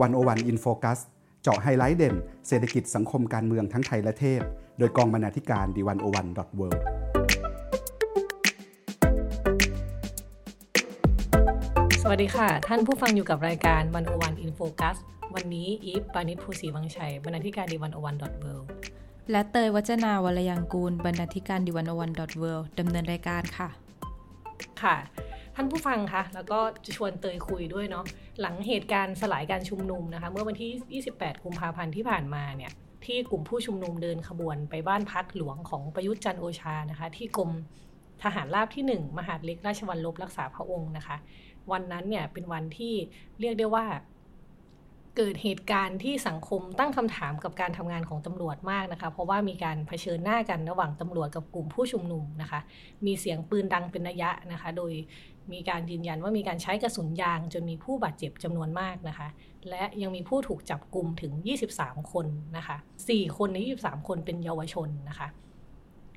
101 In Focus เจาะไฮไลท์เด่น เศรษฐกิจสังคมการเมืองทั้งไทยและเทศ โดยกองบรรณาธิการ The101.world สวัสดีค่ะ ท่านผู้ฟังอยู่กับรายการ101 In Focus วันนี้อีฟปานิชภูศรีวังชัยบรรณาธิการ The101.worldและเตยวัจนาวรยังกูล บรรณาธิการ The101.world ดำเนินรายการค่ะ ค่ะ ท่านผู้ฟังคะแล้วก็จะชวนเตยคุยด้วยเนาะหลังเหตุการณ์สลายการชุมนุมนะคะ เมื่อวันที่ 28 กุมภาพันธ์ที่ผ่านมาเนี่ยที่กลุ่มผู้ชุมนุมเดินขบวนไปบ้านพักหลวงของประยุทธ์จันโอชานะคะ ที่กรมทหารราบที่ 1 มหาดเล็กราชวัลลบรักษาพระองค์นะคะ วันนั้นเนี่ยเป็นวันที่เรียกได้ว่า เกิดเหตุการณ์ที่สังคมตั้งคำถามกับการทำงานของตำรวจมากนะคะ เพราะว่ามีการเผชิญหน้ากันระหว่างตำรวจกับกลุ่มผู้ชุมนุมนะคะ มีเสียงปืนดังเป็นระยะนะคะ โดยมีการยืนยันว่ามีการใช้กระสุนยางจนมีผู้บาดเจ็บจำนวนมากนะคะ และยังมีผู้ถูกจับกลุ่มถึง 23 คนนะคะ 4 คนใน 23 คนเป็นเยาวชนนะคะ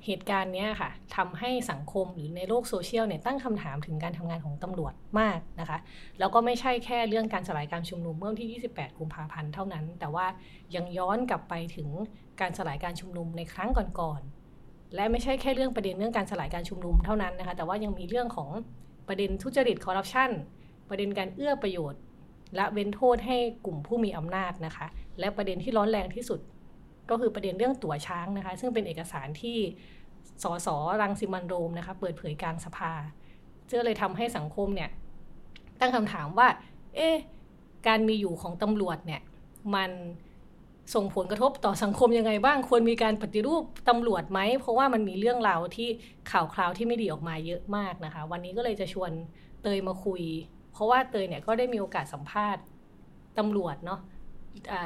เหตุการณ์นี้ค่ะทำให้สังคมหรือในโลกโซเชียลเนี่ยตั้งคำถามถึงการทำงานของตำรวจมากนะคะ แล้วก็ไม่ใช่แค่เรื่องการสลายการชุมนุมเมื่อที่ 28 กุมภาพันธ์เท่านั้น แต่ว่ายังย้อนกลับไปถึงการสลายการชุมนุมในครั้งก่อนๆ และไม่ใช่แค่เรื่องประเด็นเรื่องการสลายการชุมนุมเท่านั้นนะคะ แต่ว่ายังมีเรื่องของประเด็นทุจริตคอร์รัปชันประเด็นการเอื้อประโยชน์ และเว้นโทษให้กลุ่มผู้มีอำนาจนะคะ และประเด็นที่ร้อนแรงที่สุด ก็คือประเด็นเรื่องตั๋วช้างนะคะ ซึ่งเป็นเอกสารที่สสรังสิมันโรมนะคะ เปิดเผยกลางสภาเจ้เลยทำให้สังคมเนี่ย ตั้งคำถามว่า เอ๊ะการมีอยู่ของตำรวจเนี่ย มันส่งผลกระทบต่อสังคมยังไงบ้าง ควรมีการปฏิรูปตำรวจไหม เพราะว่ามันมีเรื่องราวที่ข่าวคราวที่ไม่ดีออกมาเยอะมากนะคะ วันนี้ก็เลยจะชวนเตยมาคุย เพราะว่าเตยเนี่ยก็ได้มีโอกาสสัมภาษณ์ตำรวจเนาะ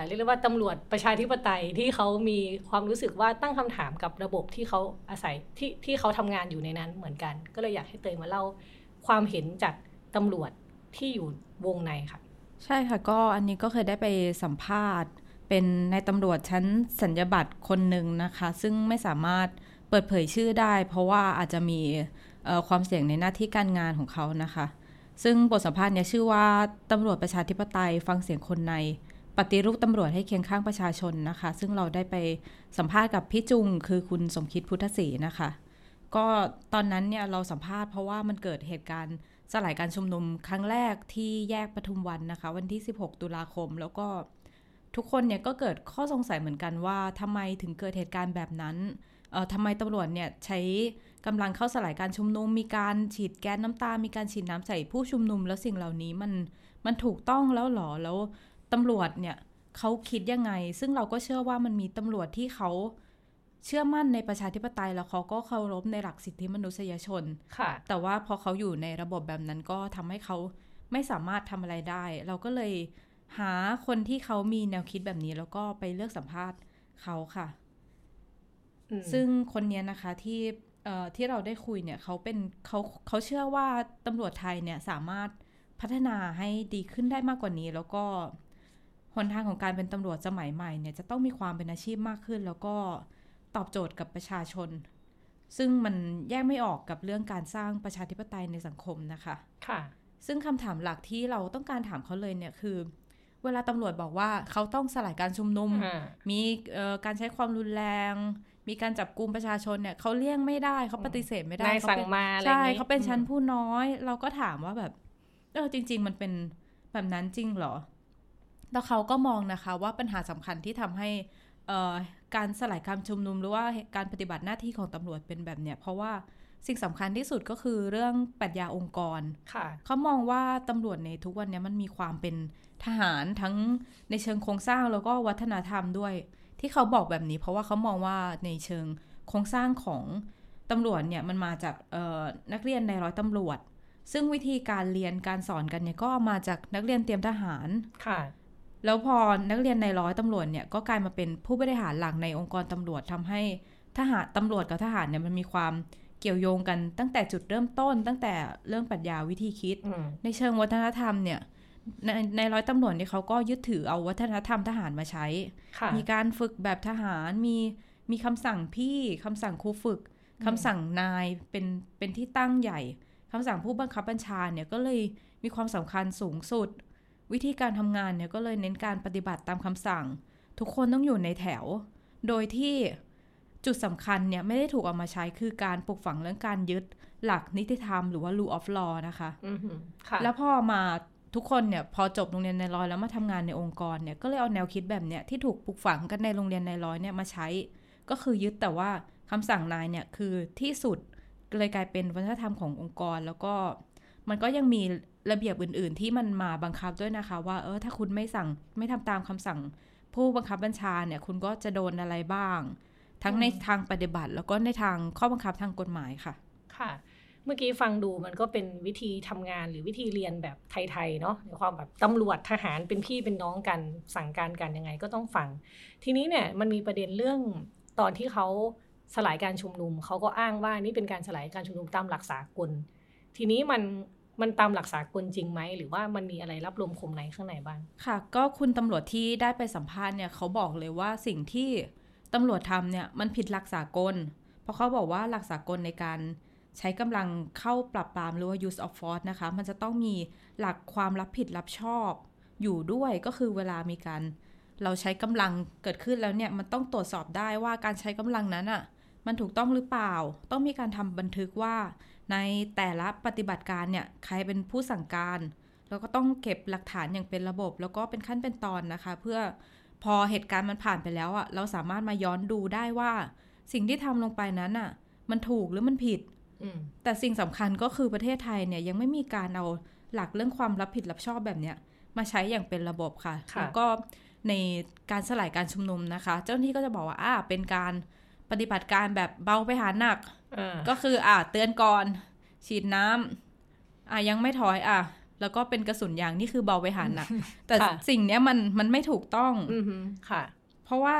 เรียกว่าตำรวจประชาธิปไตยที่เขามีความรู้สึกว่าตั้งคำถามกับระบบที่เขาอาศัยที่ที่เขาทำงานอยู่ในนั้นเหมือนกัน ก็เลยอยากให้เตยมาเล่าความเห็นจากตำรวจที่อยู่วงในค่ะ ใช่ค่ะก็อันนี้ก็เคยได้ไปสัมภาษณ์ เป็นในตำรวจชั้นสัญญบัตรคนหนึ่งนะคะ ซึ่งไม่สามารถเปิดเผยชื่อได้ เพราะว่าอาจจะมีความเสี่ยงในหน้าที่การงานของเขานะคะ ซึ่งบทสัมภาษณ์เนี่ยชื่อว่าตำรวจประชาธิปไตยฟังเสียงคนใน ปฏิรูปตำรวจให้เคียงข้างประชาชนนะคะ ซึ่งเราได้ไปสัมภาษณ์กับพี่จุง คือคุณสมคิดพุทธศรีนะคะ ก็ตอนนั้นเนี่ยเราสัมภาษณ์เพราะว่ามันเกิดเหตุการณ์สลายการชุมนุมครั้งแรกที่แยกปทุมวันนะคะ วันที่ 16 ตุลาคม แล้วก็ทุกคนเนี่ยก็เกิดข้อสงสัยเหมือนกันว่าทำไมถึงเกิดเหตุการณ์แบบนั้นเอ่อทำไมตำรวจเนี่ยใช้กำลังเข้าสลายการชุมนุม มีการฉีดแก๊สน้ำตา มีการฉีดน้ำใส่ผู้ชุมนุม แล้วสิ่งเหล่านี้มันมันถูกต้องแล้วหรอแล้ว ตำรวจเนี่ยเขาคิดยังไง ซึ่งเราก็เชื่อว่ามันมีตำรวจที่เขาเชื่อมั่นในประชาธิปไตยแล้วเขาก็เคารพในหลักสิทธิมนุษยชน ค่ะ แต่ว่าพอเขาอยู่ในระบบแบบนั้นก็ทำให้เขาไม่สามารถทำอะไรได้ เราก็เลยหาคนที่เขามีแนวคิดแบบนี้แล้วก็ไปเลือกสัมภาษณ์เขาค่ะ ซึ่งคนนี้นะคะที่ที่เราได้คุยเนี่ยเขาเป็นเขาเขาเชื่อว่าตำรวจไทยเนี่ยสามารถพัฒนาให้ดีขึ้นได้มากกว่านี้ แล้วก็ หนทางของการเป็นตำรวจสมัยใหม่เนี่ยจะต้องมีความเป็นอาชีพมากขึ้น แล้วก็ตอบโจทย์กับประชาชน ซึ่งมันแยกไม่ออกกับเรื่องการสร้างประชาธิปไตยในสังคมนะคะ ค่ะ ซึ่งคำถามหลักที่เราต้องการถามเขาเลยเนี่ยคือ เวลาตำรวจบอกว่าเขาต้องสลายการชุมนุม มีการใช้ความรุนแรง มีการจับกลุ่มประชาชนเนี่ยเขาเลี่ยงไม่ได้เขาปฏิเสธไม่ได้เขาเป็นใช่เขาเป็นชั้นผู้น้อย เราก็ถามว่าแบบเออจริง ๆ มันเป็นแบบนั้นจริงเหรอ แล้วเขาก็มองนะคะว่าปัญหาสำคัญที่ทำให้การสลายการชุมนุมหรือว่าการปฏิบัติหน้าที่ของตำรวจเป็นแบบเนี้ยเพราะว่าสิ่งสำคัญที่สุดก็คือเรื่องปรัชญาองค์กรเขามองว่าตำรวจในทุกวันนี้มันมีความเป็นทหารทั้งในเชิงโครงสร้างแล้วก็วัฒนธรรมด้วย ที่เขาบอกแบบนี้ เพราะว่าเขามองว่าในเชิงโครงสร้างของตำรวจเนี่ยมันมาจากนักเรียนในร้อยตำรวจ ซึ่งวิธีการเรียนการสอนกันเนี่ยก็มาจากนักเรียนเตรียมทหารค่ะ แล้วพอนักเรียนในร้อยตำรวจเนี่ยก็กลายมาเป็นผู้บริหารหลักในองค์กรตำรวจทำให้ทหารตำรวจกับทหารเนี่ยมันมีความเกี่ยวโยงกันตั้งแต่จุดเริ่มต้น ตั้งแต่เรื่องปรัชญาวิธีคิด ในเชิงวัฒนธรรมเนี่ยในในร้อยตำรวจเนี่ยเขาก็ยึดถือเอาวัฒนธรรมทหารมาใช้ มีการฝึกแบบทหารมีมีคำสั่งพี่คำสั่งครูฝึกคำสั่งนายเป็นเป็นที่ตั้งใหญ่คำสั่งผู้บังคับบัญชาเนี่ยก็เลยมีความสำคัญสูงสุด วิธีการทำงานเนี่ยก็เลยเน้นการปฏิบัติตามคำสั่ง ทุกคนต้องอยู่ในแถว โดยที่จุดสำคัญเนี่ยไม่ได้ถูกเอามาใช้คือการปลูกฝังเรื่องการยึดหลักนิติธรรมหรือว่า rule of law นะคะอือหือค่ะแล้วพอมาทุกคนเนี่ยพอจบโรงเรียนในร้อยแล้วมาทำงานในองค์กรเนี่ยก็เลยเอาแนวคิดแบบเนี้ยที่ถูกปลูกฝังกันในโรงเรียนในร้อยเนี่ยมาใช้ ก็คือยึดแต่ว่าคำสั่งนายเนี่ยคือที่สุดเลยกลายเป็นวัฒนธรรมขององค์กร แล้วก็มันก็ยังมี ระเบียบอื่น ๆ ที่มันมาบังคับด้วยนะคะ ว่าเออถ้าคุณไม่สั่งไม่ทำตามคำสั่ง ผู้บังคับบัญชาเนี่ย คุณก็จะโดนอะไรบ้าง ทั้งในทางปฏิบัติ แล้วก็ในทางข้อบังคับทางกฎหมายค่ะ ค่ะ เมื่อกี้ฟังดูมันก็เป็นวิธีทำงานหรือวิธีเรียนแบบไทย ๆ เนาะในความแบบตำรวจทหารเป็นพี่เป็นน้องกันสั่งการกันยังไงก็ต้องฟัง ทีนี้เนี่ยมันมีประเด็นเรื่องตอนที่เขาสลายการชุมนุมเขาก็อ้างว่านี่เป็นการสลายการชุมนุมตามหลักสากล ทีนี้มัน มันตามหลักสากลจริงไหม หรือว่ามันมีอะไรรับลมคมในข้างในบ้าง ค่ะ ก็คุณตำรวจที่ได้ไปสัมภาษณ์เนี่ยเขาบอกเลยว่าสิ่งที่ตำรวจทำเนี่ยมันผิดหลักสากล เพราะเขาบอกว่าหลักสากลในการใช้กำลังเข้าปรับปรามหรือว่า use of force นะคะ มันจะต้องมีหลักความรับผิดรับชอบอยู่ด้วยก็คือเวลามีการเราใช้กำลังเกิดขึ้นแล้วเนี่ยมันต้องตรวจสอบได้ว่าการใช้กำลังนั้นอะ่ะมันถูกต้องหรือเปล่า ต้องมีการทำบันทึกว่า ในแต่ละปฏิบัติการเนี่ยใครเป็นผู้สั่งการ แล้วก็ต้องเก็บหลักฐานอย่างเป็นระบบ แล้วก็เป็นขั้นเป็นตอนนะคะ เพื่อพอเหตุการณ์มันผ่านไปแล้วอะ่ะเราสามารถมาย้อนดูได้ว่า สิ่งที่ทำลงไปนั้นอะ่ะ มันถูกหรือมันผิดอืมแต่สิ่งสำคัญก็คือประเทศไทยเนี่ยยังไม่มีการเอาหลักเรื่องความรับผิดรับชอบแบบเนี้ยมาใช้อย่างเป็นระบบค่ะค่ะแล้วก็ในการสลายการชุมนุมนะคะ เจ้าหน้าที่ก็จะบอกว่าอ่าเป็นการ ปฏิบัติการแบบเบาไปหาหนักอ่าก็คืออ่าเตือนก่อน ฉีดน้ำอ่ายังไม่ถอยอะ แล้วก็เป็นกระสุนยางนี่คือเบาไปหาหนัก แต่ค่ะสิ่งเนี้ยมันมันไม่ถูกต้องอือหือค่ะ เพราะว่า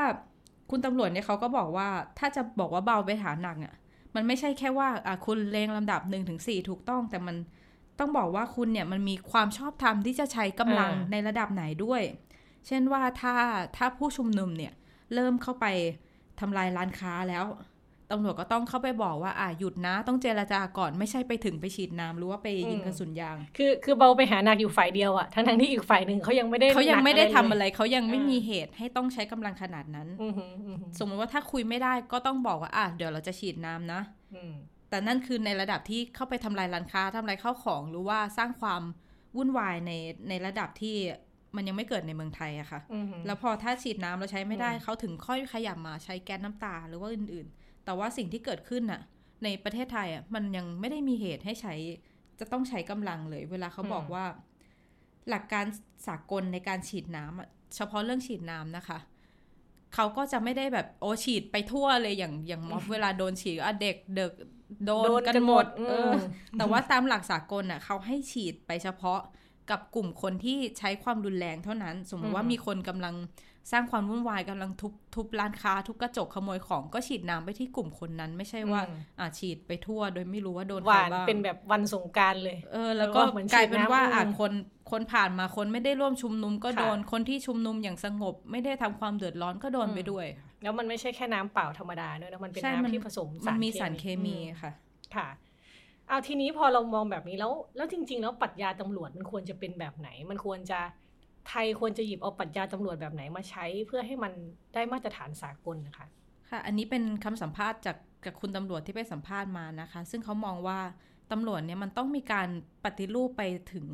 คุณตำรวจเนี่ยเขาก็บอกว่า ถ้าจะบอกว่าเบาไปหาหนักอะ มันไม่ใช่แค่ว่าอะคุณเลงลำดับหนึ่งถึงสี่ถูกต้อง แต่มันต้องบอกว่าคุณเนี่ยมันมีความชอบธรรมที่จะใช้กำลังอ่าในระดับไหนด้วย เช่นว่าถ้าถ้าผู้ชุมนุมเนี่ย เริ่มเข้าไป ทำลายร้านค้าแล้วตำรวจก็ต้องเข้าไปบอกว่าอะหยุดนะ ต้องเจรจาก่อนไม่ใช่ไปถึงไปฉีดน้ำหรือว่าไปยิงกระสุนยาง คือคือเบาไปหาหนักอยู่ฝ่ายเดียวอะทั้งทั้งๆที่อีกฝ่ายหนึ่งเขายังไม่ได้เขายังไม่ได้หนักทำเลอะไรเขายังไม่อ่ามีมีเหตุให้ต้องใช้กำลังขนาดนั้นอือหืออือหือสมมติว่าถ้าคุยไม่ได้ก็ต้องบอกว่าอะเดี๋ยวเราจะฉีดน้ำนะอืมแต่นั่นคือในระดับที่เข้าไปทำลายร้านค้าทำลายข้าวของหรือว่าสร้างความวุ่นวายในในระดับที่ มันยังไม่เกิดในเมืองไทยอะค่ะอือหือแล้วพอถ้าฉีดน้ำเราใช้ไม่ได้อืมเขาถึงค่อยขยับมาใช้แก๊สน้ำตาหรือว่าอื่นๆ แต่ว่าสิ่งที่เกิดขึ้นน่ะในประเทศไทยอะมันยังไม่ได้มีเหตุให้ใช้ จะต้องใช้กำลังเลย เวลาเขาบอกว่า หลักการสากลในการฉีดน้ำอะเฉพาะเรื่องฉีดน้ำนะคะเขาก็จะไม่ได้แบบโอฉีดไปทั่วเลยอย่างอย่างม็อบเวลาโดนฉีดอะเด็กเด็กโดนโดนกักันนหหมมดดอืมเออแต่ว่าตามหลักสากลน่ะเขาให้ฉีดไปเฉพาะ กับกลุ่มคนที่ใช้ความรุนแรงเท่านั้น สมมติว่ามีคนกำลังสร้างความวุ่นวายกำลังทุบทุบร้านค้า ทุบกระจกขโมยของก็ฉีดน้ำไปที่กลุ่มคนนั้น ไม่ใช่ว่าอืมอ่าฉีดไปทั่ว โดยไม่รู้ว่าโดนหใครวานบ้างเป็นแบบวันสงกรารเลย เออ แล้วก็เออเหมือนกลายเป็นฉีดน้ำว่าอืมอะคนคนผ่านมาคนไม่ได้ร่วมชุมนุมก็ค่ะโดนคนที่ชุมนุมอย่างสงบ ไม่ได้ทำความเดือดร้อนก็โดนอืมไปด้วย แล้วมันไม่ใช่แค่น้ำเปล่าธรรมดาด้วยนะมันเป็นใช่น้ำที่ผสมมันมีสารเคมีอืค่ะค่ะ เอาทีนี้พอเรามองแบบนี้แล้ว แล้วจริง ๆ แล้วปรัชญาตำรวจมันควรจะเป็นแบบไหน มันควรจะไทยควรจะหยิบเอาปรัชญาตำรวจแบบไหนมาใช้เพื่อให้มันได้มาตรฐานสากลนะคะ ค่ะ อันนี้เป็นคำสัมภาษณ์จากจากคุณตำรวจที่ไปสัมภาษณ์มานะคะ ซึ่งเขามองว่าตำรวจเนี่ยมันต้องมีการปฏิรูปไปถึง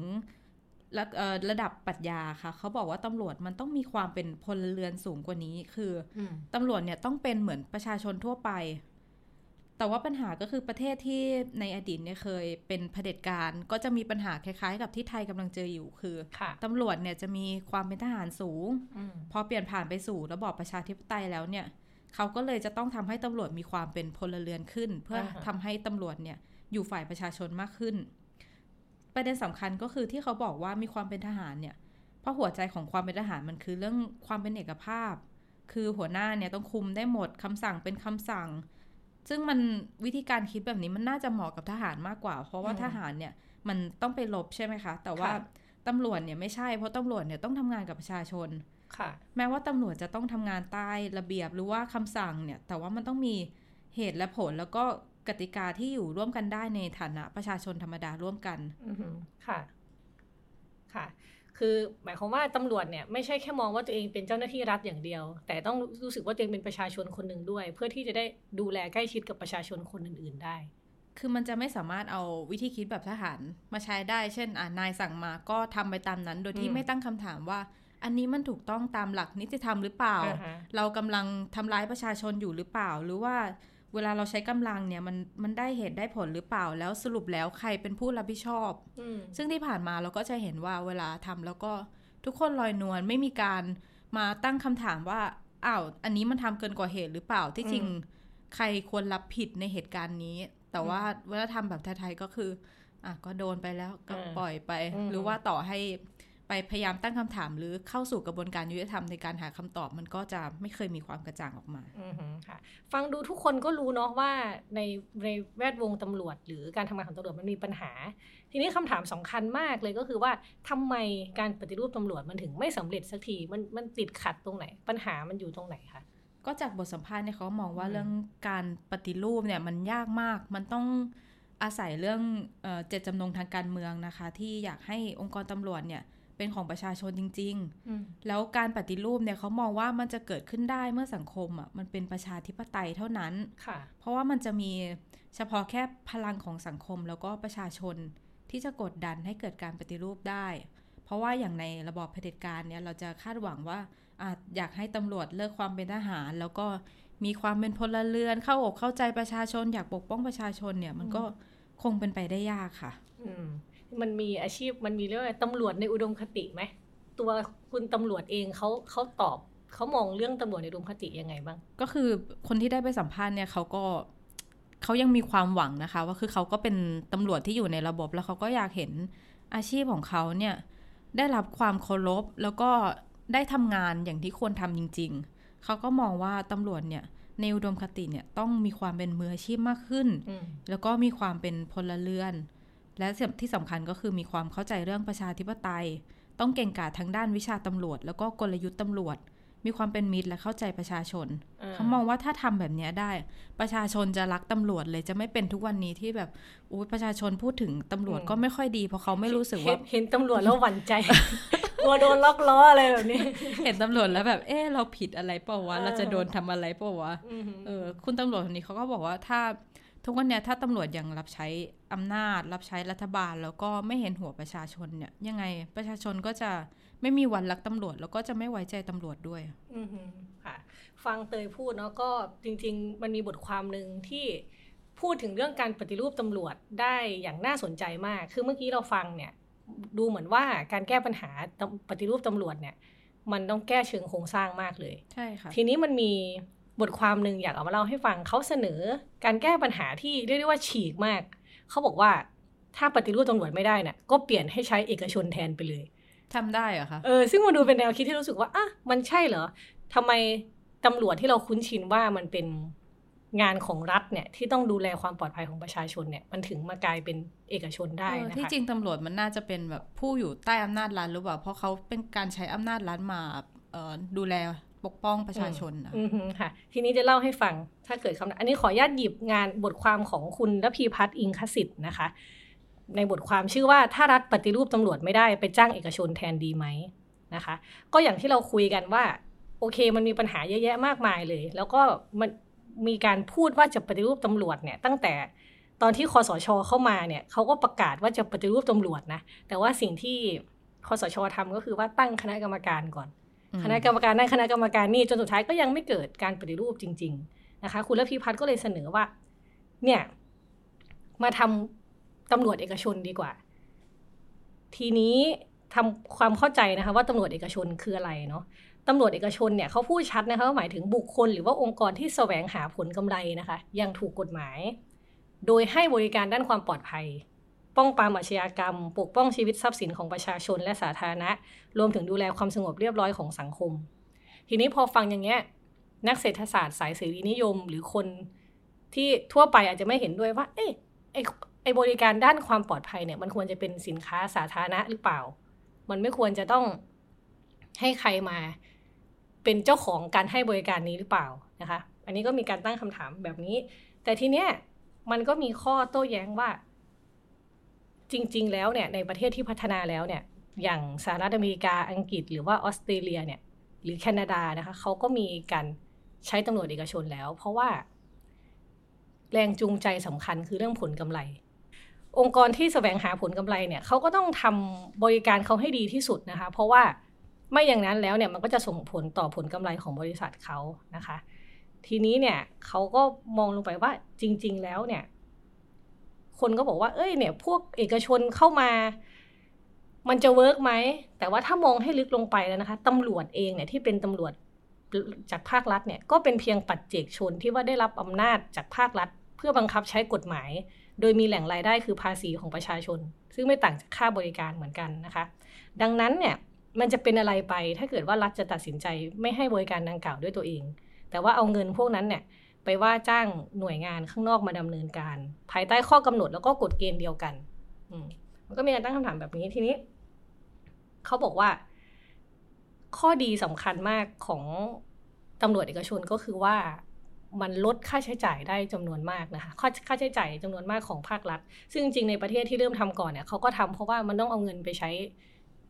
ระเอ่อระดับปรัชญาค่ะ เขาบอกว่าตำรวจมันต้องมีความเป็นพลเรือนสูงกว่านี้ คืออืมตำรวจเนี่ยต้องเป็นเหมือนประชาชนทั่วไป แต่ว่าปัญหาก็คือประเทศที่ในอดีตเนี่ยเคยเป็นเผด็จการ ก็จะมีปัญหาคล้ายๆ กับที่ไทยกำลังเจออยู่คือค่ะตำรวจเนี่ยจะมีความเป็นทหารสูงอืมพอเปลี่ยนผ่านไปสู่ระบอบประชาธิปไตยแล้วเนี่ยเขาก็เลยจะต้องทำให้ตำรวจมีความเป็นพลเรือนขึ้น เพื่ออาฮะทำให้ตำรวจเนี่ยอยู่ฝ่ายประชาชนมากขึ้น ประเด็นสำคัญก็คือที่เขาบอกว่ามีความเป็นทหารเนี่ยเพราะหัวใจของความเป็นทหารมันคือเรื่องความเป็นเอกภาพ คือหัวหน้าเนี่ยต้องคุมได้หมดคำสั่งเป็นคำสั่ง ซึ่งมันวิธีการคิดแบบนี้มันน่าจะเหมาะกับทหารมากกว่า เพราะว่าอืมทหารเนี่ยมันต้องไปรบใช่ไหมคะ แต่ว่าค่ะตำรวจเนี่ยไม่ใช่ เพราะตำรวจเนี่ยต้องทำงานกับประชาชนค่ะแม้ว่าตำรวจจะต้องทำงานใต้ระเบียบหรือว่าคำสั่งเนี่ย แต่ว่ามันต้องมีเหตุและผลแล้วก็กติกาที่อยู่ร่วมกันได้ในฐานะประชาชนธรรมดาร่วมกันอือหือค่ะ ค่ะ คือหมายความว่าตำรวจเนี่ยไม่ใช่แค่มองว่าตัวเองเป็นเจ้าหน้าที่รัฐอย่างเดียว แต่ต้องรู้สึกว่าตัวเองเป็นประชาชนคนหนึ่งด้วย เพื่อที่จะได้ดูแลใกล้ชิดกับประชาชนคนอื่น ๆได้ คือมันจะไม่สามารถเอาวิธีคิดแบบทหารมาใช้ได้ เช่นอ่านายสั่งมาก็ทำไปตามนั้น โดยที่ไม่ตั้งคำถามว่า อันนี้มันถูกต้องตามหลักนิติธรรมหรือเปล่า เรากำลังทำร้ายประชาชนอยู่หรือเปล่า หรือว่า เวลาเราใช้กำลังเนี่ยมันมันได้เหตุได้ผลหรือเปล่าแล้วสรุปแล้วใครเป็นผู้รับผิดชอบ ซึ่งที่ผ่านมาเราก็จะเห็นว่าเวลาทำแล้วก็ทุกคนลอยนวลไม่มีการมาตั้งคำถามว่าอ้าวอันนี้มันทำเกินกว่าเหตุหรือเปล่าที่จริงใครควรรับผิดในเหตุการณ์นี้ แต่ว่าเวลาทำแบบไทยๆก็คืออะก็โดนไปแล้วก็ปล่อยไป หรือว่าต่อให้ ไปพยายามตั้งคำถามหรือเข้าสู่กระบวนการยุติธรรมในการหาคำตอบมันก็จะไม่เคยมีความกระจ่างออกมาค่ะ ฟังดูทุกคนก็รู้เนาะว่าในในแวดวงตำรวจ หรือการทำงานของตำรวจมันมีปัญหา ทีนี้คำถามสำคัญมากเลยก็คือว่าทำไมการปฏิรูปตำรวจมันถึงไม่สำเร็จสักทีมันมันติดขัดตรงไหน ปัญหามันอยู่ตรงไหนคะก็จากบทสัมภาษณ์เนี่ยเขามองว่าเรื่องการปฏิรูปเนี่ยมันยากมาก มันต้องอาศัยเรื่องเจตจำนงทางการเมืองนะคะ ที่อยากให้องค์กรตำรวจเนี่ย เป็นของประชาชนจริง ๆ แล้วการปฏิรูปเนี่ยเขามองว่ามันจะเกิดขึ้นได้เมื่อสังคมอะมันเป็นประชาธิปไตยเท่านั้น เพราะว่ามันจะมีเฉพาะแค่พลังของสังคมแล้วก็ประชาชนที่จะกดดันให้เกิดการปฏิรูปได้ เพราะว่าอย่างในระบอบเผด็จการเนี่ยเราจะคาดหวังว่าอาจอยากให้ตำรวจเลิกความเป็นทหาร แล้วก็มีความเป็นพลเรือน เข้าอกเข้าใจประชาชน อยากปกป้องประชาชนเนี่ยมันก็คงเป็นไปได้ยากค่ะ มันมีอาชีพมันมีเรื่องตำรวจในอุดมคติไหมตัวคุณตำรวจเองเขาเขาตอบเขามองเรื่องตำรวจในอุดมคติยังไงบ้าง ก็คือคนที่ได้ไปสัมภาษณ์เนี่ยเขาก็เขายังมีความหวังนะคะว่าคือเขาก็เป็นตำรวจที่อยู่ในระบบ แล้วเขาก็อยากเห็นอาชีพของเขาเนี่ยได้รับความเคารพแล้วก็ได้ทำงานอย่างที่ควรทำจริง ๆ เขาก็มองว่าตำรวจเนี่ยในอุดมคติเนี่ยต้องมีความเป็นมืออาชีพมากขึ้น แล้วก็มีความเป็นพลเรือน และที่สำคัญก็คือมีความเข้าใจเรื่องประชาธิปไตย ต้องเก่งกาจทั้งด้านวิชาตำรวจ แล้วก็กลยุทธ์ตำรวจ มีความเป็นมิตรและเข้าใจประชาชน เขามองว่าถ้าทำแบบนี้ได้ ประชาชนจะรักตำรวจเลยจะไม่เป็นทุกวันนี้ที่แบบอุ้ยประชาชนพูดถึงตำรวจก็ไม่ค่อยดี เพราะเขาไม่รู้สึกว่าเห็นตำรวจแล้วหวั่นใจกลัวโดนล็อกล้ออะไรแบบนี้ เห็นตำรวจแล้วแบบ เออเราผิดอะไรเปล่าวะ เราจะโดนทำอะไรเปล่าวะ เออ คุณตำรวจคนนี้เขาก็บอกว่าถ้า ทุกวันเนี้ยถ้าตำรวจยังรับใช้อำนาจ รับใช้รัฐบาล แล้วก็ไม่เห็นหัวประชาชนเนี่ยยังไงประชาชนก็จะไม่มีวันรักตำรวจ แล้วก็จะไม่ไว้ใจตำรวจด้วย อืค่ะ ฟังเตยพูดเนาะก็จริง ๆ มันมีบทความหนึ่งที่พูดถึงเรื่องการปฏิรูปตำรวจได้อย่างน่าสนใจมาก คือเมื่อกี้เราฟังเนี่ย ดูเหมือนว่าการแก้ปัญหาปฏิรูปตำรวจเนี่ย มันต้องแก้เชิงโครงสร้างมากเลย ใช่ค่ะ ทีนี้มันมี บทความหนึ่งอยากเอามาเล่าให้ฟังเขาเสนอการแก้ปัญหาที่เรียกได้ว่าฉีกมาก เขาบอกว่าถ้าปฏิรูปตำรวจไม่ได้นะ่ะก็เปลี่ยนให้ใช้เอกชนแทนไปเลยทำได้เหรอคะเออซึ่งมันดูเป็นแนวคิดที่รู้สึกว่าอะมันใช่เหรอทำไมตำรวจที่เราคุ้นชินว่ามันเป็นงานของรัฐเนี่ยที่ต้องดูแลความปลอดภัยของประชาชนเนี่ยมันถึงมากลายเป็นเอกชนได้นะคะที่จริงตำรวจมันน่าจะเป็นแบบผู้อยู่ใต้อำนาจรัฐหรือเปล่าเพราะเขาเป็นการใช้อำนาจรัฐมาดูแล ปกป้องประชาชนนะค่ะ ทีนี้จะเล่าให้ฟังถ้าเกิดคำอันนี้ขออนุญาตหยิบงานบทความของคุณรพีพัฒน์อิงคสิทธ์นะคะ ในบทความชื่อว่าถ้ารัฐปฏิรูปตำรวจไม่ได้ไปจ้างเอกชนแทนดีไหมนะคะ ก็อย่างที่เราคุยกันว่า โอเคมันมีปัญหาเยอะแยะมากมายเลย แล้วก็มันมีการพูดว่าจะปฏิรูปตำรวจเนี่ยตั้งแต่ตอนที่คอสชเข้ามาเนี่ยเขาก็ประกาศว่าจะปฏิรูปตำรวจนะแต่ว่าสิ่งที่คอสชทำก็คือว่าตั้งคณะกรรมการก่อน คณะกรรมการนั่นคณะกรรมการนี่จนสุดท้ายก็ยังไม่เกิดการปฏิรูปจริง ๆ นะคะ คุณละพิพัฒน์ก็เลยเสนอว่า เนี่ย มาทำตำรวจเอกชนดีกว่า ทีนี้ทำความเข้าใจนะคะ ว่าตำรวจเอกชนคืออะไรเนาะตำรวจเอกชนเนี่ยเขาพูดชัดนะคะว่าหมายถึงบุคคลหรือว่าองค์กรที่แสวงหาผลกำไรนะคะอย่างถูกกฎหมาย โดยให้บริการด้านความปลอดภัย ป้องปรามอาชญากรรม ปกป้องชีวิตทรัพย์สินของประชาชนและสาธารณะ รวมถึงดูแลความสงบเรียบร้อยของสังคม ทีนี้พอฟังอย่างเงี้ยนักเศรษฐศาสตร์สายเสรีนิยม หรือคนที่ทั่วไปอาจจะไม่เห็นด้วยว่า เอ๊ะไอไอบริการด้านความปลอดภัยเนี่ย มันควรจะเป็นสินค้าสาธารณะหรือเปล่า มันไม่ควรจะต้องให้ใครมาเป็นเจ้าของการให้บริการนี้หรือเปล่านะคะ อันนี้ก็มีการตั้งคำถามแบบนี้ แต่ทีเนี้ยมันก็มีข้อโต้แย้งว่า จริง ๆ แล้วเนี่ยในประเทศที่พัฒนาแล้วเนี่ยอย่างสหรัฐอเมริกาอังกฤษ หรือว่าออสเตรเลียเนี่ยหรือแคนาดานะคะเขาก็มีการใช้ตำรวจเอกชนแล้ว เพราะว่า แรงจูงใจสำคัญคือเรื่องผลกำไร องค์กรที่แสวงหาผลกำไรเนี่ยเขาก็ต้องทำบริการเขาให้ดีที่สุดนะคะ เพราะว่าไม่อย่างนั้นแล้วเนี่ยมันก็จะส่งผลต่อผลกำไรของบริษัทเขานะคะ ทีนี้เนี่ยเขาก็มองลงไปว่าจริง ๆ แล้วเนี่ย คนก็บอกว่า เอ้ยเนี่ย พวกเอกชนเข้ามา มันจะเวิร์กไหม แต่ว่าถ้ามองให้ลึกลงไปแล้วนะคะตำรวจเองเนี่ยที่เป็นตำรวจจากภาครัฐเนี่ยก็เป็นเพียงปัจเจกชนที่ว่าได้รับอำนาจจากภาครัฐ เพื่อบังคับใช้กฎหมาย โดยมีแหล่งรายได้คือภาษีของประชาชน ซึ่งไม่ต่างจากค่าบริการเหมือนกันนะคะ ดังนั้นเนี่ยมันจะเป็นอะไรไปถ้าเกิดว่ารัฐจะตัดสินใจไม่ให้บริการดังกล่าวด้วยตัวเอง แต่ว่าเอาเงินพวกนั้นเนี่ย ไปว่าจ้างหน่วยงานข้างนอกมาดำเนินการ ภายใต้ข้อกำหนดแล้วก็กฎเกณฑ์เดียวกัน อืมันก็มีการตั้งคำถามแบบนี้ทีนี้เขาบอกว่า ข้อดีสำคัญมากของตำรวจเอกชนก็คือว่ามันลดค่าใช้จ่ายได้จำนวนมากนะคะค่าค่าใช้จ่ายจำนวนมากของภาครัฐ ซึ่งจริงในประเทศที่เริ่มทำก่อนเนี่ยเขาก็ทำเพราะว่ามันต้องเอาเงินไปใช้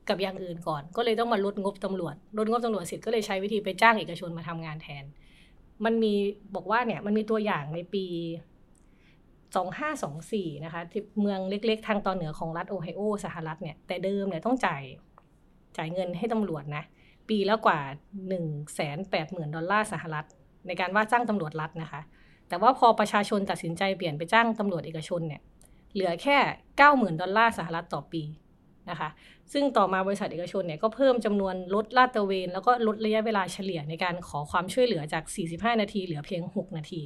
กับอย่างอื่นก่อน ก็เลยต้องมาลดงบตำรวจ ลดงบตำรวจเสร็จก็เลยใช้วิธีไปจ้างเอกชนมาทำงานแทน มันมีบอกว่าเนี่ยมันมีตัวอย่างในปี 2524 นะคะที่เมืองเล็กๆ ทางตอนเหนือของรัฐโอไฮโอสหรัฐเนี่ย แต่เดิมเนี่ยต้องจ่ายจ่ายเงินให้ตำรวจนะ ปีแล้วกว่า 1 8 0 0 0 0 ดอลลาร์สหรัฐ ในการว่าจ้างตำรวจรัฐนะคะ แต่ว่าพอประชาชนตัดสินใจเปลี่ยนไปจ้างตำรวจเอกชนเนี่ย เหลือแค่ 90,000 ดอลลาร์สหรัฐต่อปี นะคะ ซึ่งต่อมาบริษัทเอกชนเนี่ยก็เพิ่มจำนวนลดลาดตระเวน แล้วก็ลดระยะเวลาเฉลี่ยในการขอความช่วยเหลือจาก 45 นาที เหลือเพียง 6 นาที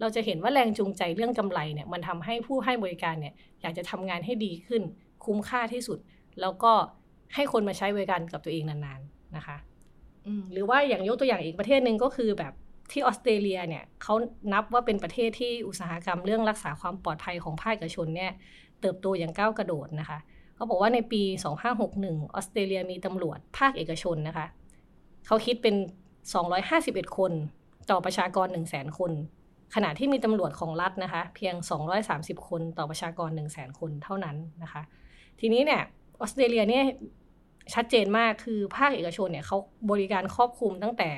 เราจะเห็นว่าแรงจูงใจเรื่องกำไรเนี่ยมันทำให้ผู้ให้บริการเนี่ยอยากจะทำงานให้ดีขึ้น คุ้มค่าที่สุด แล้วก็ให้คนมาใช้บริการกับตัวเองนานๆนะคะหรือว่าอย่างยกตัวอย่างอีกประเทศหนึ่งก็คือแบบที่ออสเตรเลียเนี่ยเขานับว่าเป็นประเทศที่อุตสาหกรรมเรื่องรักษาความปลอดภัยของภาคเอกชนเนี่ยเติบโตอย่างก้าวกระโดดนะคะ เขาบอกว่าในปี 2561 ออสเตรเลียมีตำรวจภาคเอกชนนะคะ เขาคิดเป็น 251 คน ต่อประชากร 100,000 คน ขณะที่มีตำรวจของรัฐนะคะ เพียง 230 คนต่อประชากร 100,000 คนเท่านั้นนะคะ ทีนี้เนี่ยออสเตรเลียเนี่ยชัดเจนมากคือภาคเอกชนเนี่ยเขาบริการครอบคลุมตั้งแต่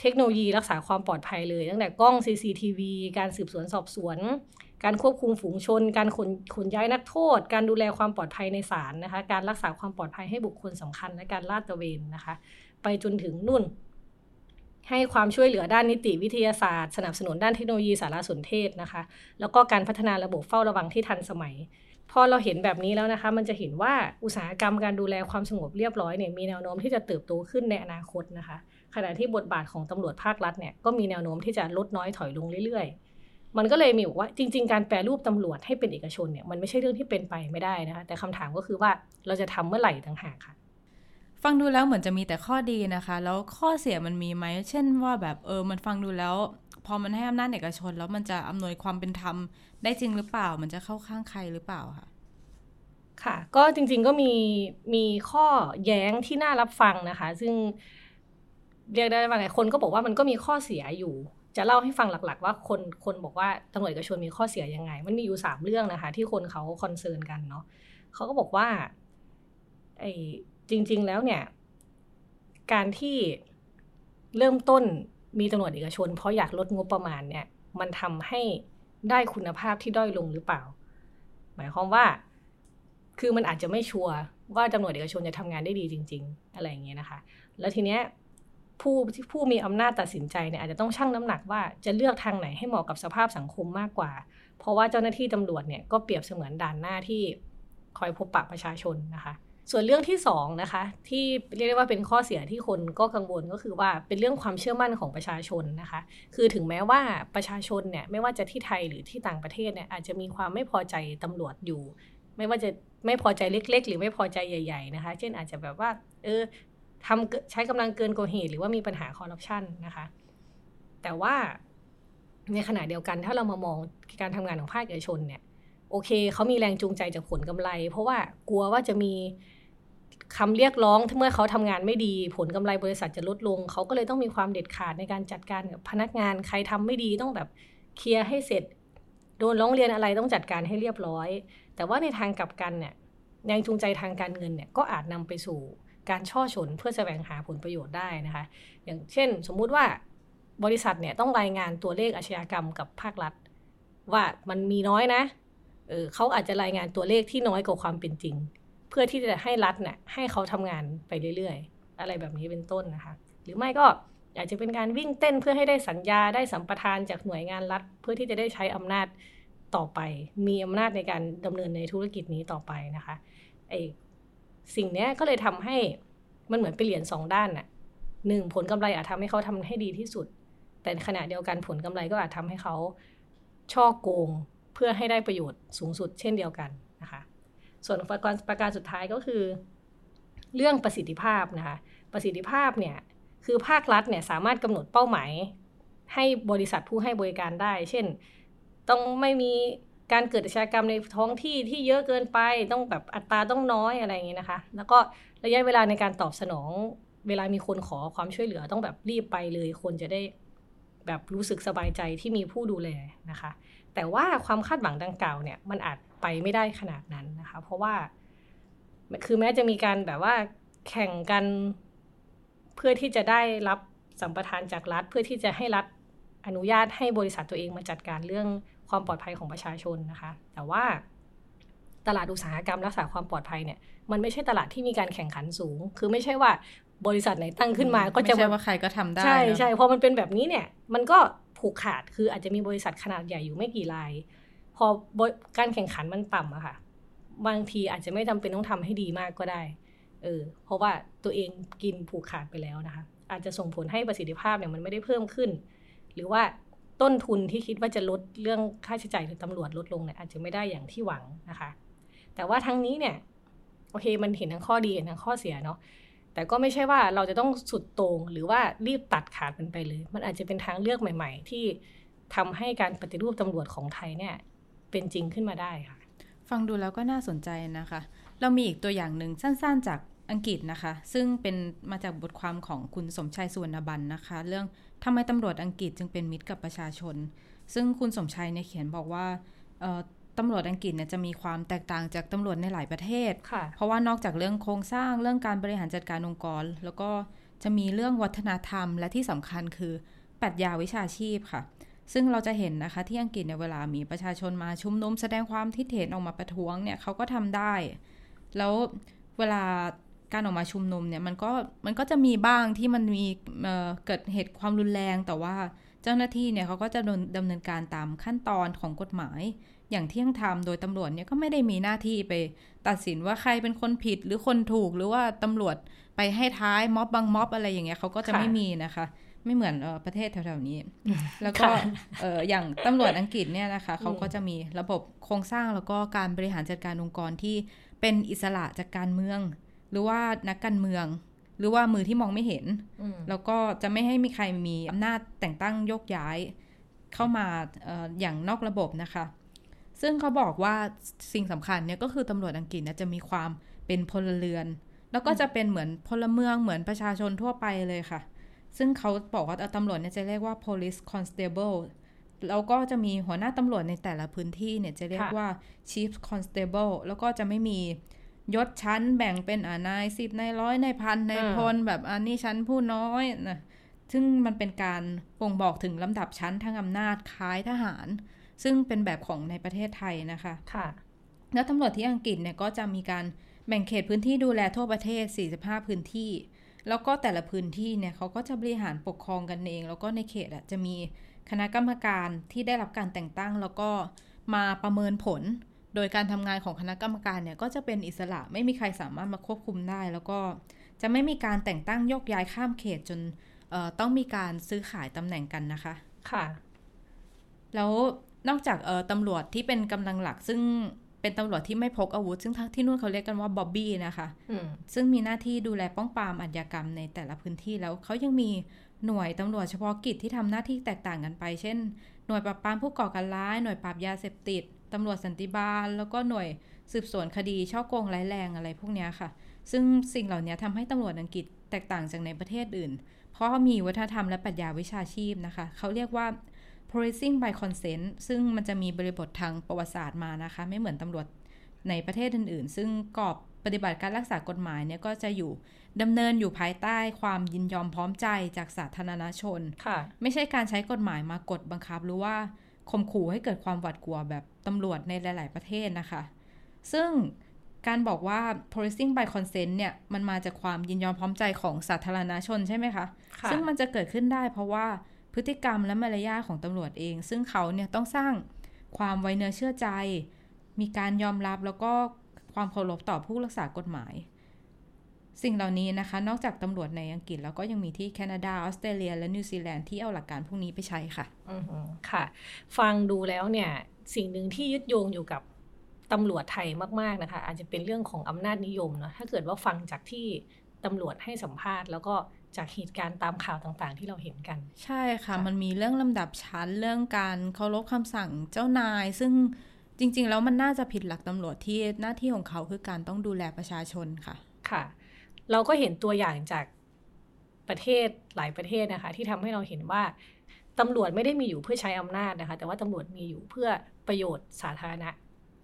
เทคโนโลยีรักษาความปลอดภัยเลย ตั้งแต่กล้อง CCTV การสืบสวนสอบสวน การควบคุมฝูงชน การขนขนย้ายนักโทษ การดูแลความปลอดภัยในศาลนะคะ การรักษาความปลอดภัยให้บุคคลสำคัญและการลาดตระเวนนะคะ ไปจนถึงนุ่น ให้ความช่วยเหลือด้านนิติวิทยาศาสตร์ สนับสนุนด้านเทคโนโลยีสารสนเทศนะคะ แล้วก็การพัฒนาระบบเฝ้าระวังที่ทันสมัยพอเราเห็นแบบนี้แล้วนะคะ มันจะเห็นว่าอุตสาหกรรมการดูแลความสงบเรียบร้อยเนี่ยมีแนวโน้มที่จะเติบโตขึ้นในอนาคตนะคะ ขณะที่บทบาทของตำรวจภาครัฐเนี่ยก็มีแนวโน้มที่จะลดน้อยถอยลงเรื่อย มันก็เลยมีบอกว่าจริง ๆ การแปลรูปตำรวจให้เป็นเอกชนเนี่ยมันไม่ใช่เรื่องที่เป็นไปไม่ได้นะคะแต่คำถามก็คือว่าเราจะทำเมื่อไหร่ต่างหากค่ะ ฟังดูแล้วเหมือนจะมีแต่ข้อดีนะคะ แล้วข้อเสียมันมีไหมเช่นว่าแบบเออมันฟังดูแล้ว พอมันให้อำนาจเอกชน แล้วมันจะอำนวยความเป็นธรรมได้จริงหรือเปล่า มันจะเข้าข้างใครหรือเปล่าค่ะค่ะก็จริงๆก็มีมีข้อแย้งที่น่ารับฟังนะคะ ซึ่งเรียกได้ว่าหลายคนก็บอกว่ามันก็มีข้อเสียอยู่ จะเล่าให้ฟังหลักๆ ว่าคนคนบอกว่าตำรวจเอกชนมีข้อเสียยังไง มันมีอยู่สามเรื่องนะคะ ที่คนเขาคอนเซิร์นกันเนาะเขาก็บอกว่าไอ้จริง ๆ แล้วเนี่ย การที่เริ่มต้นมีตำรวจเอกชน เพราะอยากลดงบประมาณเนี่ย มันทำให้ได้คุณภาพที่ด้อยลงหรือเปล่า หมายความว่า คือมันอาจจะไม่ชัวร์ว่าตำรวจเอกชนจะทำงานได้ดีจริง ๆ อะไรอย่างเงี้ยนะคะ แล้วทีเนี้ย ผู้ผู้มีอำนาจตัดสินใจเนี่ยอาจจะต้องชั่งน้ำหนักว่าจะเลือกทางไหนให้เหมาะกับสภาพสังคมมากกว่า เพราะว่าเจ้าหน้าที่ตำรวจเนี่ยก็เปรียบเสมือนด่านหน้าที่คอยพบปะประชาชนนะคะ ส่วนเรื่องที่สองนะคะที่เรียกได้ว่าเป็นข้อเสียที่คนก็กังวลก็คือว่าเป็นเรื่องความเชื่อมั่นของประชาชนนะคะ คือถึงแม้ว่าประชาชนเนี่ยไม่ว่าจะที่ไทยหรือที่ต่างประเทศเนี่ยอาจจะมีความไม่พอใจตำรวจอยู่ ไม่ว่าจะไม่พอใจเล็ก ๆ หรือไม่พอใจใหญ่ ๆนะคะ เช่นอาจจะแบบว่าเออ ทำใช้กำลังเกินกว่าเหตุหรือว่ามีปัญหาคอร์รัปชันนะคะ แต่ว่าในขณะเดียวกันถ้าเรามามองการทำงานของภาคเอกชนเนี่ยโอเคเขามีแรงจูงใจจากผลกำไร เพราะว่ากลัวว่าจะมีคำเรียกร้องเมื่อเขาทำงานไม่ดี ผลกำไรบริษัทจะลดลง เขาก็เลยต้องมีความเด็ดขาดในการจัดการกับพนักงานใครทำไม่ดีต้องแบบเคลียร์ให้เสร็จ โดนร้องเรียนอะไรต้องจัดการให้เรียบร้อย แต่ว่าในทางกลับกันเนี่ยแรงจูงใจทางการเงินเนี่ยก็อาจนำไปสู่ การช่อฉนเพื่อแสวงหาผลประโยชน์ได้นะคะ อย่างเช่น สมมุติว่าบริษัทเนี่ยต้องรายงานตัวเลขอาชญากรรมกับภาครัฐ ว่ามันมีน้อยนะเออเขาอาจจะรายงานตัวเลขที่น้อยกว่าความเป็นจริง เพื่อที่จะให้รัฐเนี่ยให้เขาทำงานไปเรื่อยๆ อะไรแบบนี้เป็นต้นนะคะ หรือไม่ก็อาจจะเป็นการวิ่งเต้นเพื่อให้ได้สัญญาได้สัมปทานจากหน่วยงานรัฐ เพื่อที่จะได้ใช้อำนาจต่อไป มีอำนาจในการดำเนินในธุรกิจนี้ต่อไปนะคะไอ สิ่งนี้ก็เลยทำให้มันเหมือนเป็นเหรียญสองด้านน่ะหนึ่งผลกำไรอาจทำให้เขาทำให้ดีที่สุด แต่ขณะเดียวกันผลกำไรก็อาจทำให้เขาช่อโกงเพื่อให้ได้ประโยชน์สูงสุดเช่นเดียวกันนะคะ ส่วนประการประการสุดท้ายก็คือ เรื่องประสิทธิภาพนะคะ ประสิทธิภาพเนี่ยคือภาครัฐเนี่ยสามารถกำหนดเป้าหมาย ให้บริษัทผู้ให้บริการได้ เช่น ต้องไม่มี การเกิดอาชญากรรมในท้องที่ที่เยอะเกินไปต้องแบบอัตราต้องน้อยอะไรอย่างนี้นะคะ แล้วก็ระยะเวลาในการตอบสนอง เวลามีคนขอความช่วยเหลือต้องแบบรีบไปเลย คนจะได้แบบรู้สึกสบายใจที่มีผู้ดูแลนะคะ แต่ว่าความคาดหวังดังกล่าวเนี่ยมันอาจไปไม่ได้ขนาดนั้นนะคะ เพราะว่าคือแม้จะมีการแบบว่าแข่งกันเพื่อที่จะได้รับสัมปทานจากรัฐ เพื่อที่จะให้รัฐอนุญาตให้บริษัทตัวเองมาจัดการเรื่อง ความปลอดภัยของประชาชนนะคะ แต่ว่าตลาดอุตสาหกรรมรักษาความปลอดภัยเนี่ยมันไม่ใช่ตลาดที่มีการแข่งขันสูง คือไม่ใช่ว่าบริษัทไหนตั้งขึ้นมา ก็จะไม่ใช่ว่าใครก็ทำได้ ใช่ใช่พอมันเป็นแบบนี้เนี่ย มันก็ผูกขาดคืออาจจะมีบริษัทขนาดใหญ่อยู่ไม่กี่ราย พอการแข่งขันมันต่ำอะค่ะ บางทีอาจจะไม่จำเป็นต้องทำให้ดีมากก็ได้ เออ เพราะว่าตัวเองกินผูกขาดไปแล้วนะคะ อาจจะส่งผลให้ประสิทธิภาพเนี่ยมันไม่ได้เพิ่มขึ้น หรือว่า ต้นทุนที่คิดว่าจะลดเรื่องค่าใช้จ่ายของตำรวจลดลงเนี่ยอาจจะไม่ได้อย่างที่หวังนะคะ แต่ว่าทั้งนี้เนี่ยโอเคมันเห็นทั้งข้อดีเห็นทั้งข้อเสียเนาะแต่ก็ไม่ใช่ว่าเราจะต้องสุดโต่งหรือว่ารีบตัดขาดมันไปเลย มันอาจจะเป็นทางเลือกใหม่ ๆ ที่ทำให้การปฏิรูปตำรวจของไทยเนี่ยเป็นจริงขึ้นมาได้ค่ะ ฟังดูแล้วก็น่าสนใจนะคะ เรามีอีกตัวอย่างหนึ่งสั้น ๆ จากอังกฤษนะคะ ซึ่งเป็นมาจากบทความของคุณสมชายสุวรรณบันนะคะ เรื่อง ทำไมตำรวจอังกฤษจึงเป็นมิตรกับประชาชน ซึ่งคุณสมชัยเนี่ยเขียนบอกว่าตำรวจอังกฤษเนี่ยจะมีความแตกต่างจากตำรวจในหลายประเทศ เพราะว่านอกจากเรื่องโครงสร้างเรื่องการบริหารจัดการองค์กร แล้วก็จะมีเรื่องวัฒนธรรม และที่สำคัญคือปรัชญาวิชาชีพค่ะ ซึ่งเราจะเห็นนะคะที่อังกฤษเนี่ยเวลามีประชาชนมาชุมนุมแสดงความคิดเห็นออกมาประท้วงเนี่ยเขาก็ทำได้ แล้วเวลา การออกมาชุมนุมเนี่ยมันก็มันก็จะมีบ้างที่มันมีเเกิดเหตุความรุนแรง แต่ว่าเจ้าหน้าที่เนี่ยเขาก็จะดำเนินการตามขั้นตอนของกฎหมาย อย่างเที่ยงธรรมโดยตำรวจเนี่ยก็ไม่ได้มีหน้าที่ไปตัดสินว่าใครเป็นคนผิดหรือคนถูกหรือว่าตำรวจไปให้ท้ายม็อบบางม็อบอะไรอย่างเงี้ยเขาก็จะไม่มีนะคะ ไม่เหมือนอประเทศแถวๆนี้ แล้วก็อย่างตำรวจอังกฤษเนี่ยนะคะเขาก็จะมีระบบโครงสร้างแล้วก็การบริหารจัดการองค์กรที่เป็นอิสระจากการเมือง หรือว่านักการเมือง หรือว่ามือที่มองไม่เห็น แล้วก็จะไม่ให้มีใครมีอำนาจแต่งตั้งยกย้ายเข้ามาออย่างนอกระบบนะคะ ซึ่งเขาบอกว่าสิ่งสำคัญเนี่ยก็คือตำรวจอังกฤษนะจะมีความเป็นพลเรือน แล้วก็จะเป็นเหมือนพลเมืองเหมือนประชาชนทั่วไปเลยค่ะ ซึ่งเขาบอกว่าตำรวจเนี่ยจะเรียกว่า police constable แล้วก็จะมีหัวหน้าตำรวจในแต่ละพื้นที่เนี่ยจะเรียกว่า chief constable แล้วก็จะไม่มี ยศชั้นแบ่งเป็นอ่านายสิบนายร้อยนายพันนายพลแบบอันนี้ชั้นผู้น้อยนะซึ่งมันเป็นการบ่งบอกถึงลำดับชั้นทางอำนาจคล้ายทหาร ซึ่งเป็นแบบของในประเทศไทยนะคะค่ะ แล้วตำรวจที่อังกฤษเนี่ยก็จะมีการแบ่งเขตพื้นที่ดูแลทั่วประเทศ 45 พื้นที่ แล้วก็แต่ละพื้นที่เนี่ยเขาก็จะบริหารปกครองกันเอง แล้วก็ในเขตอะจะมีคณะกรรมการที่ได้รับการแต่งตั้ง แล้วก็มาประเมินผล โดยการทำงานของคณะกรรมการเนี่ยก็จะเป็นอิสระไม่มีใครสามารถมาควบคุมได้ แล้วก็จะไม่มีการแต่งตั้งยกย้ายข้ามเขตจนต้องมีการซื้อขายตำแหน่งกันนะคะ ค่ะ แล้วนอกจากตำรวจที่เป็นกำลังหลักซึ่งเป็นตำรวจที่ไม่พกอาวุธ ซึ่งที่นู่นเขาเรียกกันว่าบ๊อบบี้นะคะซึ่งมีหน้าที่ดูแลป้องปรามอาชญากรรมในแต่ละพื้นที่แล้วเขายังมีหน่วยตำรวจเฉพาะกิจที่ทำหน้าที่แตกต่างกันไป เช่น หน่วยปราบปรามผู้ก่อการร้าย หน่วยปราบยาเสพติด ตำรวจสันติบาล แล้วก็หน่วยสืบสวนคดีช่อโกงร้ายแรงอะไรพวกนี้ค่ะ ซึ่งสิ่งเหล่านี้ทำให้ตำรวจอังกฤษแตกต่างจากในประเทศอื่น เพราะมีวัฒนธรรมและปรัชญาวิชาชีพนะคะ เขาเรียกว่า policing by consent ซึ่งมันจะมีบริบททางประวัติศาสตร์มานะคะ ไม่เหมือนตำรวจในประเทศอื่น ๆ ซึ่งกรอบปฏิบัติการรักษากฎหมายเนี่ยก็จะอยู่ดำเนินอยู่ภายใต้ความยินยอมพร้อมใจจากสาธารณชน ค่ะ ไม่ใช่การใช้กฎหมายมากดบังคับหรือว่า ข่มขู่ให้เกิดความหวาดกลัวแบบตำรวจในหลาย ๆ ประเทศนะคะ ซึ่งการบอกว่า policing by consent เนี่ย มันมาจากความยินยอมพร้อมใจของสาธารณชนใช่ไหมคะค่ะซึ่งมันจะเกิดขึ้นได้เพราะว่าพฤติกรรมและมารยาทของตำรวจเอง ซึ่งเขาเนี่ยต้องสร้างความไว้เนื้อเชื่อใจ มีการยอมรับแล้วก็ความเคารพต่อผู้รักษากฎหมาย สิ่งเหล่านี้นะคะ นอกจากตำรวจในอังกฤษ แล้วก็ยังมีที่แคนาดา ออสเตรเลีย และนิวซีแลนด์ที่เอาหลักการพวกนี้ไปใช้ค่ะอือหือค่ะ ฟังดูแล้วเนี่ย สิ่งหนึ่งที่ยึดโยงอยู่กับตำรวจไทยมาก ๆ นะคะ อาจจะเป็นเรื่องของอำนาจนิยมเนาะถ้าเกิดว่าฟังจากที่ตำรวจให้สัมภาษณ์ แล้วก็จากเหตุการณ์ตามข่าวต่างๆ ที่เราเห็นกัน ใช่ค่ะค่ะมันมีเรื่องลำดับชั้นเรื่องการเคารพคำสั่งเจ้านาย ซึ่งจริง ๆ แล้วมันน่าจะผิดหลักตำรวจที่หน้าที่ของเขาคือการต้องดูแลประชาชนค่ะ ค่ะ เราก็เห็นตัวอย่างจากประเทศหลายประเทศนะคะ ที่ทำให้เราเห็นว่าตำรวจไม่ได้มีอยู่เพื่อใช้อำนาจนะคะ แต่ว่าตำรวจมีอยู่เพื่อประโยชน์สาธารณะ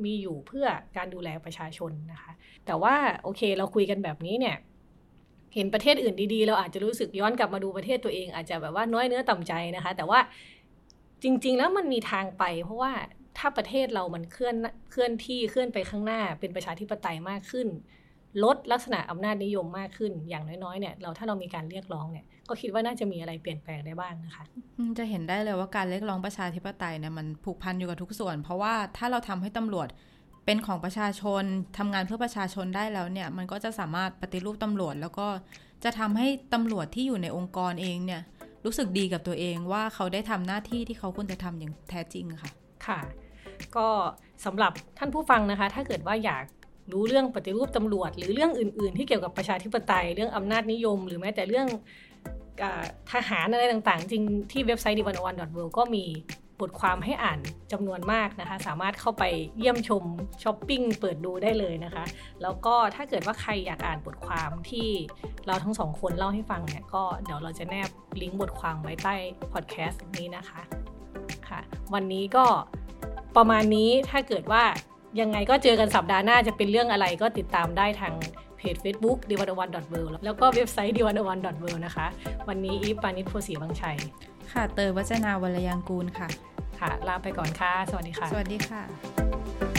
มีอยู่เพื่อการดูแลประชาชนนะคะ แต่ว่าโอเคเราคุยกันแบบนี้เนี่ย เห็นประเทศอื่นดีๆ เราอาจจะรู้สึกย้อนกลับมาดูประเทศตัวเอง อาจจะแบบว่าน้อยเนื้อต่ำใจนะคะ แต่ว่าจริง ๆ แล้วมันมีทางไป เพราะว่าถ้าประเทศเรามันเคลื่อนเคลื่อนที่เคลื่อนไปข้างหน้า เป็นประชาธิปไตยมากขึ้น ลดลักษณะอำนาจนิยมมากขึ้นอย่างน้อยๆเนี่ยเราถ้าเรามีการเรียกร้องเนี่ยก็คิดว่าน่าจะมีอะไรเปลี่ยนแปลงได้บ้างนะคะอืมจะเห็นได้เลยว่าการเรียกร้องประชาธิปไตยเนี่ยมันผูกพันอยู่กับทุกส่วน เพราะว่าถ้าเราทำให้ตำรวจเป็นของประชาชนทำงานเพื่อประชาชนได้แล้วเนี่ยมันก็จะสามารถปฏิรูปตำรวจ แล้วก็จะทำให้ตำรวจที่อยู่ในองค์กรเองเนี่ยรู้สึกดีกับตัวเองว่าเขาได้ทำหน้าที่ที่เขาควรจะทำอย่างแท้จริงค่ะ ค่ะ ก็สำหรับท่านผู้ฟังนะคะ ถ้าเกิดว่าอยาก รู้เรื่องปฏิรูปตำรวจ หรือเรื่องอื่น ๆ ที่เกี่ยวกับประชาธิปไตย เรื่องอำนาจนิยม หรือแม้แต่เรื่องอทหารอะไรต่างๆ จริงที่เว็บไซต์ d 1 1 w o r l d ก็มีบทความให้อ่านจำนวนมากนะคะ สามารถเข้าไปเยี่ยมชมช้อปปิ้งเปิดดูได้เลยนะคะ แล้วก็ถ้าเกิดว่าใครอยากอ่านบทความที่เราทั้งสองคนเล่าให้ฟังเนี่ยก็เดี๋ยวเราจะแนบลิงก์บทความไว้ใต้พอดแคสต์นี้นะคะค่ะ วันนี้ก็ประมาณนี้ถ้าเกิดว่า ยังไงก็เจอกันสัปดาห์หน้าจะเป็นเรื่องอะไรก็ติดตามได้ทางเพจ Facebook d 1 1 w o r l d แล้วก็เว็บไซต์ d 1 1 w o r l d นะคะ วันนี้อีฟปานิชโพสีบางชัย ค่ะ เตยวัจนาวรยางกูลค่ะ ค่ะ ลาไปก่อนค่ะ สวัสดีค่ะ สวัสดีค่ะ